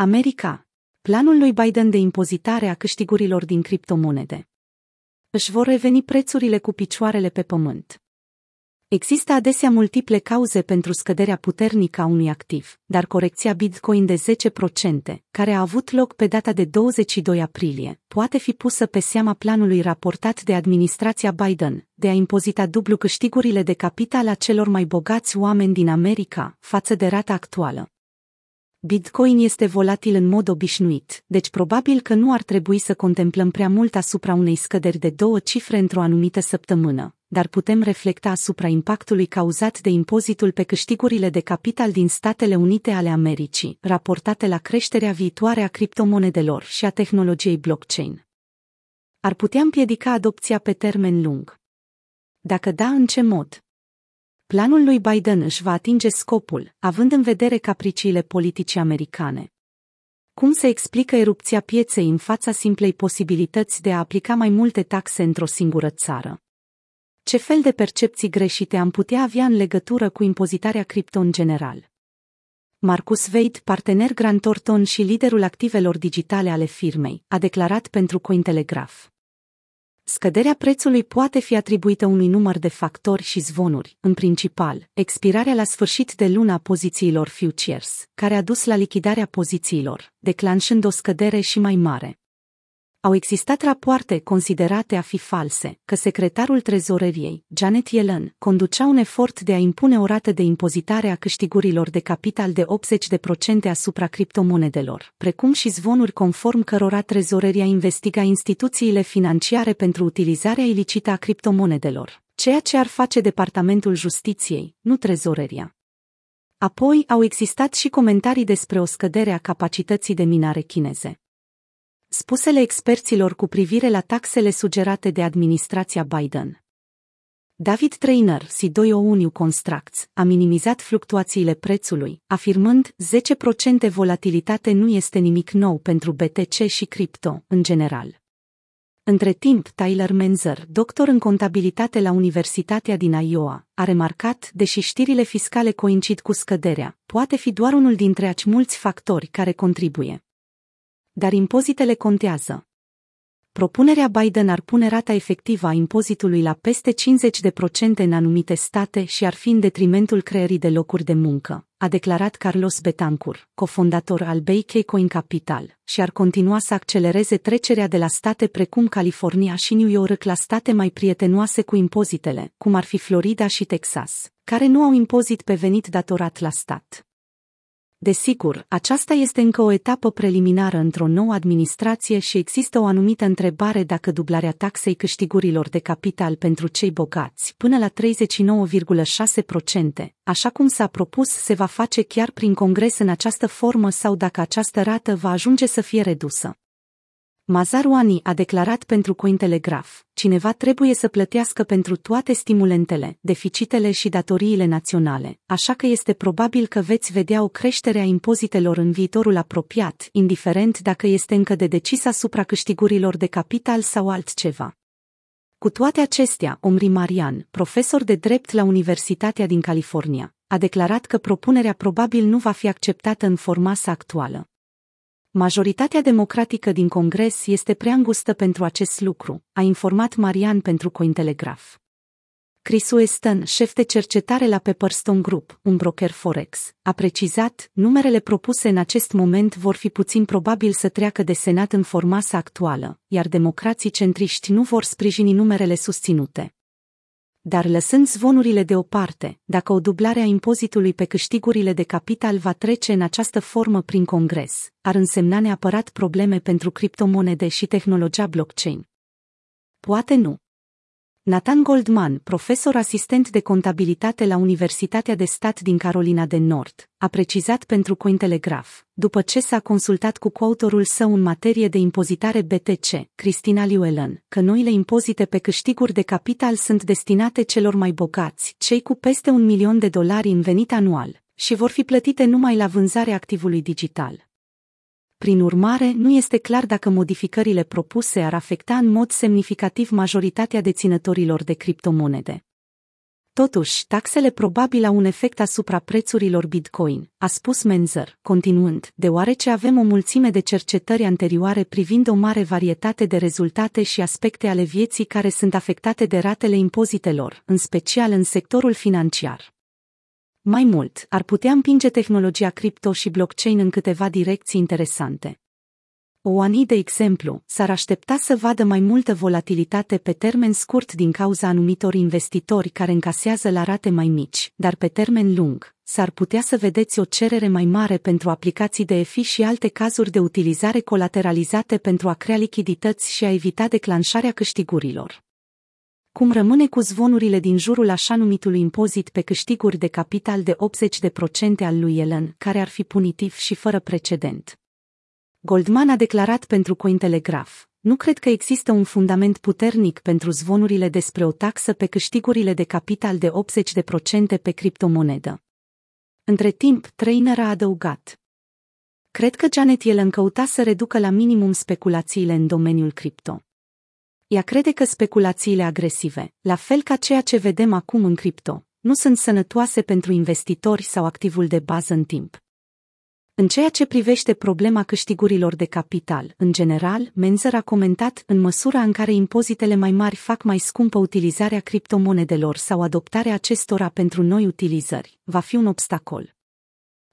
America. Planul lui Biden de impozitare a câștigurilor din criptomonede. Își vor reveni prețurile cu picioarele pe pământ. Există adesea multiple cauze pentru scăderea puternică a unui activ, dar corecția Bitcoin de 10%, care a avut loc pe data de 22 aprilie, poate fi pusă pe seama planului raportat de administrația Biden de a impozita dublu câștigurile de capital a celor mai bogați oameni din America față de rata actuală. Bitcoin este volatil în mod obișnuit, deci probabil că nu ar trebui să contemplăm prea mult asupra unei scăderi de două cifre într-o anumită săptămână, dar putem reflecta asupra impactului cauzat de impozitul pe câștigurile de capital din Statele Unite ale Americii, raportate la creșterea viitoare a criptomonedelor și a tehnologiei blockchain. Ar putea împiedica adopția pe termen lung. Dacă da, în ce mod? Planul lui Biden își va atinge scopul, având în vedere capriciile politice americane. Cum se explică erupția pieței în fața simplei posibilități de a aplica mai multe taxe într-o singură țară? Ce fel de percepții greșite am putea avea în legătură cu impozitarea cripto în general? Marcus Veit, partener Grant Thornton și liderul activelor digitale ale firmei, a declarat pentru Cointelegraph. Scăderea prețului poate fi atribuită unui număr de factori și zvonuri, în principal, expirarea la sfârșit de lună a pozițiilor futures, care a dus la lichidarea pozițiilor, declanșând o scădere și mai mare. Au existat rapoarte considerate a fi false că secretarul trezoreriei, Janet Yellen, conducea un efort de a impune o rată de impozitare a câștigurilor de capital de 80% asupra criptomonedelor, precum și zvonuri conform cărora trezoreria investiga instituțiile financiare pentru utilizarea ilicită a criptomonedelor, ceea ce ar face Departamentul Justiției, nu trezoreria. Apoi au existat și comentarii despre o scădere a capacității de minare chineze. Spusele experților cu privire la taxele sugerate de administrația Biden. David Trainer, C2O New Constructs, a minimizat fluctuațiile prețului, afirmând 10% volatilitate nu este nimic nou pentru BTC și cripto, în general. Între timp, Tyler Menzer, doctor în contabilitate la Universitatea din Iowa, a remarcat, deși știrile fiscale coincid cu scăderea, poate fi doar unul dintre aci mulți factori care contribuie dar impozitele contează. Propunerea Biden ar pune rata efectivă a impozitului la peste 50% în anumite state și ar fi în detrimentul creării de locuri de muncă, a declarat Carlos Betancur, cofondator al BK Coin Capital, și ar continua să accelereze trecerea de la state precum California și New York la state mai prietenoase cu impozitele, cum ar fi Florida și Texas, care nu au impozit pe venit datorat la stat. Desigur, aceasta este încă o etapă preliminară într-o nouă administrație și există o anumită întrebare dacă dublarea taxei câștigurilor de capital pentru cei bogați până la 39,6%, așa cum s-a propus, se va face chiar prin congres în această formă sau dacă această rată va ajunge să fie redusă. Mazaruani a declarat pentru Cointelegraph, cineva trebuie să plătească pentru toate stimulentele, deficitele și datoriile naționale, așa că este probabil că veți vedea o creștere a impozitelor în viitorul apropiat, indiferent dacă este încă de decis asupra câștigurilor de capital sau altceva. Cu toate acestea, Omri Marian, profesor de drept la Universitatea din California, a declarat că propunerea probabil nu va fi acceptată în forma sa actuală. Majoritatea democratică din Congres este prea îngustă pentru acest lucru, a informat Marian pentru Cointelegraph. Chris Weston, șef de cercetare la Pepperstone Group, un broker Forex, a precizat, numerele propuse în acest moment vor fi puțin probabil să treacă de Senat în forma sa actuală, iar democrații centriști nu vor sprijini numerele susținute. Dar lăsând zvonurile deoparte, dacă o dublare a impozitului pe câștigurile de capital va trece în această formă prin Congres, ar însemna neapărat probleme pentru criptomonede și tehnologia blockchain. Poate nu. Nathan Goldman, profesor asistent de contabilitate la Universitatea de Stat din Carolina de Nord, a precizat pentru Cointelegraph, după ce s-a consultat cu coautorul său în materie de impozitare BTC, Cristina Llewellyn, că noile impozite pe câștiguri de capital sunt destinate celor mai bogați, cei cu peste un milion de dolari în venit anual, și vor fi plătite numai la vânzarea activului digital. Prin urmare, nu este clar dacă modificările propuse ar afecta în mod semnificativ majoritatea deținătorilor de criptomonede. Totuși, taxele probabil au un efect asupra prețurilor Bitcoin, a spus Menzer, continuând, deoarece avem o mulțime de cercetări anterioare privind o mare varietate de rezultate și aspecte ale vieții care sunt afectate de ratele impozitelor, în special în sectorul financiar. Mai mult, ar putea împinge tehnologia cripto și blockchain în câteva direcții interesante. OANI, de exemplu, s-ar aștepta să vadă mai multă volatilitate pe termen scurt din cauza anumitor investitori care încasează la rate mai mici, dar pe termen lung, s-ar putea să vedeți o cerere mai mare pentru aplicații de EFI și alte cazuri de utilizare colateralizate pentru a crea lichidități și a evita declanșarea câștigurilor. Cum rămâne cu zvonurile din jurul așa numitului impozit pe câștiguri de capital de 80% al lui Ellen, care ar fi punitiv și fără precedent? Goldman a declarat pentru Cointelegraph, nu cred că există un fundament puternic pentru zvonurile despre o taxă pe câștigurile de capital de 80% pe criptomonedă. Între timp, Trainer a adăugat. Cred că Janet Yellen căuta să reducă la minimum speculațiile în domeniul cripto. Ea crede că speculațiile agresive, la fel ca ceea ce vedem acum în cripto, nu sunt sănătoase pentru investitori sau activul de bază în timp. În ceea ce privește problema câștigurilor de capital, în general, Menzer a comentat în măsura în care impozitele mai mari fac mai scumpă utilizarea criptomonedelor sau adoptarea acestora pentru noi utilizări, va fi un obstacol.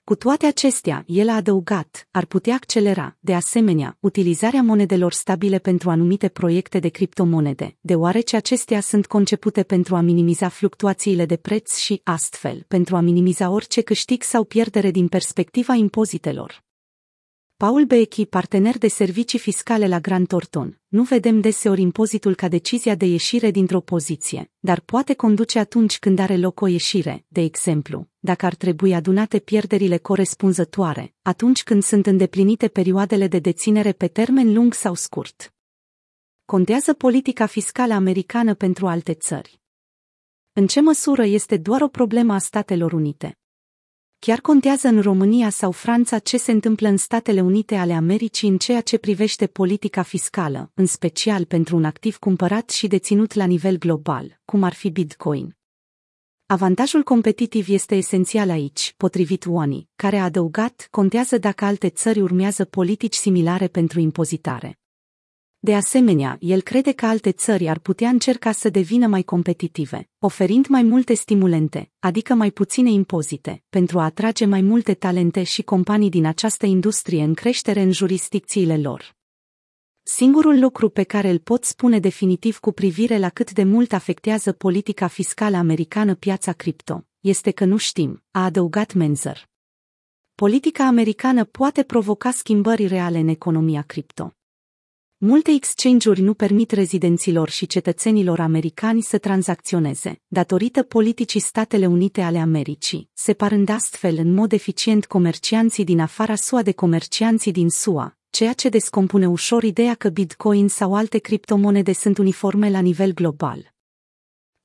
Cu toate acestea, el a adăugat, ar putea accelera, de asemenea, utilizarea monedelor stabile pentru anumite proiecte de criptomonede, deoarece acestea sunt concepute pentru a minimiza fluctuațiile de preț și, astfel, pentru a minimiza orice câștig sau pierdere din perspectiva impozitelor. Paul Becky, partener de servicii fiscale la Grant Thornton, nu vedem deseori impozitul ca decizia de ieșire dintr-o poziție, dar poate conduce atunci când are loc o ieșire, de exemplu, dacă ar trebui adunate pierderile corespunzătoare, atunci când sunt îndeplinite perioadele de deținere pe termen lung sau scurt. Contează politica fiscală americană pentru alte țări. În ce măsură este doar o problemă a Statelor Unite? Chiar contează în România sau Franța ce se întâmplă în Statele Unite ale Americii în ceea ce privește politica fiscală, în special pentru un activ cumpărat și deținut la nivel global, cum ar fi Bitcoin. Avantajul competitiv este esențial aici, potrivit UANI, care a adăugat, contează dacă alte țări urmează politici similare pentru impozitare. De asemenea, el crede că alte țări ar putea încerca să devină mai competitive, oferind mai multe stimulente, adică mai puține impozite, pentru a atrage mai multe talente și companii din această industrie în creștere în jurisdicțiile lor. Singurul lucru pe care îl pot spune definitiv cu privire la cât de mult afectează politica fiscală americană piața cripto, este că nu știm, a adăugat Menzer. Politica americană poate provoca schimbări reale în economia cripto. Multe exchange-uri nu permit rezidenților și cetățenilor americani să tranzacționeze, datorită politicii Statele Unite ale Americii, separând astfel în mod eficient comercianții din afara SUA de comercianții din SUA, ceea ce descompune ușor ideea că Bitcoin sau alte criptomonede sunt uniforme la nivel global.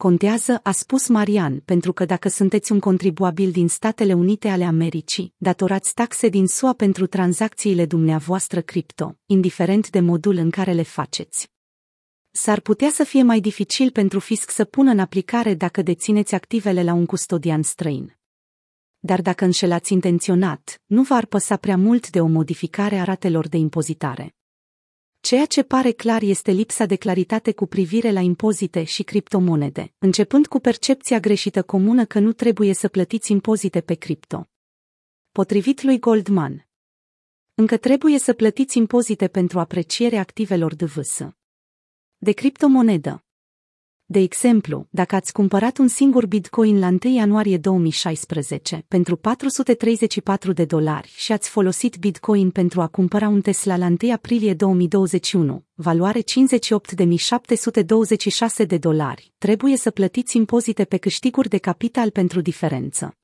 Contează, a spus Marian, pentru că dacă sunteți un contribuabil din Statele Unite ale Americii, datorați taxe din SUA pentru tranzacțiile dumneavoastră cripto, indiferent de modul în care le faceți. S-ar putea să fie mai dificil pentru fisc să pună în aplicare dacă dețineți activele la un custodian străin. Dar dacă înșelați intenționat, nu v-ar păsa prea mult de o modificare a ratelor de impozitare. Ceea ce pare clar este lipsa de claritate cu privire la impozite și criptomonede, începând cu percepția greșită comună că nu trebuie să plătiți impozite pe cripto. Potrivit lui Goldman, încă trebuie să plătiți impozite pentru aprecierea activelor de vâsă. De criptomonedă, de exemplu, dacă ați cumpărat un singur Bitcoin la 1 ianuarie 2016 pentru 434 de dolari și ați folosit Bitcoin pentru a cumpăra un Tesla la 1 aprilie 2021, valoare 58.726 de dolari, trebuie să plătiți impozite pe câștiguri de capital pentru diferență.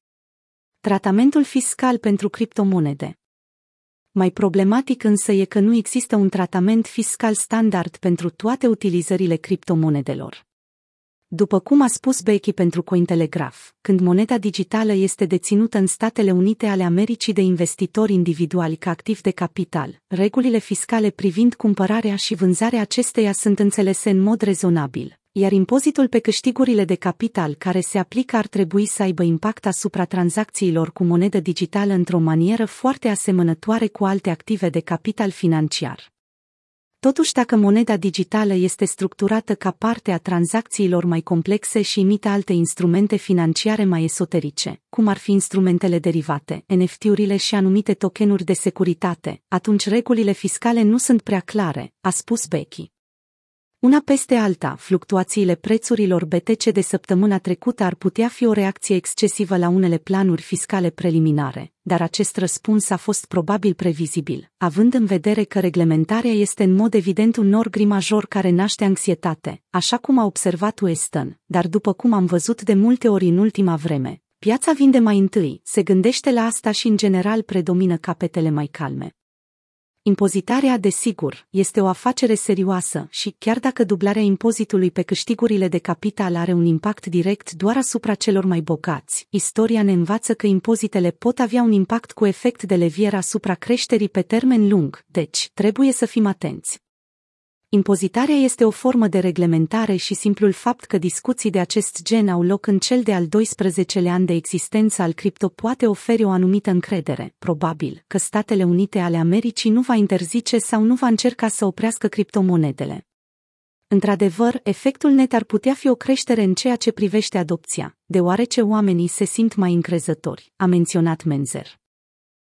Tratamentul fiscal pentru criptomonede mai problematic însă e că nu există un tratament fiscal standard pentru toate utilizările criptomonedelor. După cum a spus Becky pentru Cointelegraph, când moneda digitală este deținută în Statele Unite ale Americii de investitori individuali ca activ de capital, regulile fiscale privind cumpărarea și vânzarea acesteia sunt înțelese în mod rezonabil, iar impozitul pe câștigurile de capital care se aplică ar trebui să aibă impact asupra tranzacțiilor cu monedă digitală într-o manieră foarte asemănătoare cu alte active de capital financiar. Totuși, dacă moneda digitală este structurată ca parte a tranzacțiilor mai complexe și imită alte instrumente financiare mai esoterice, cum ar fi instrumentele derivate, NFT-urile și anumite tokenuri de securitate, atunci regulile fiscale nu sunt prea clare, a spus Becky. Una peste alta, fluctuațiile prețurilor BTC de săptămâna trecută ar putea fi o reacție excesivă la unele planuri fiscale preliminare, dar acest răspuns a fost probabil previzibil, având în vedere că reglementarea este în mod evident un orgri major care naște anxietate, așa cum a observat Weston, dar după cum am văzut de multe ori în ultima vreme, piața vinde mai întâi, se gândește la asta și în general predomină capetele mai calme. Impozitarea, desigur, este o afacere serioasă și, chiar dacă dublarea impozitului pe câștigurile de capital are un impact direct doar asupra celor mai bogați, istoria ne învață că impozitele pot avea un impact cu efect de levier asupra creșterii pe termen lung, deci trebuie să fim atenți. Impozitarea este o formă de reglementare și simplul fapt că discuții de acest gen au loc în cel de-al 12-lea an de existență al cripto poate oferi o anumită încredere, probabil, că Statele Unite ale Americii nu va interzice sau nu va încerca să oprească criptomonedele. Într-adevăr, efectul net ar putea fi o creștere în ceea ce privește adopția, deoarece oamenii se simt mai încrezători, a menționat Menzer.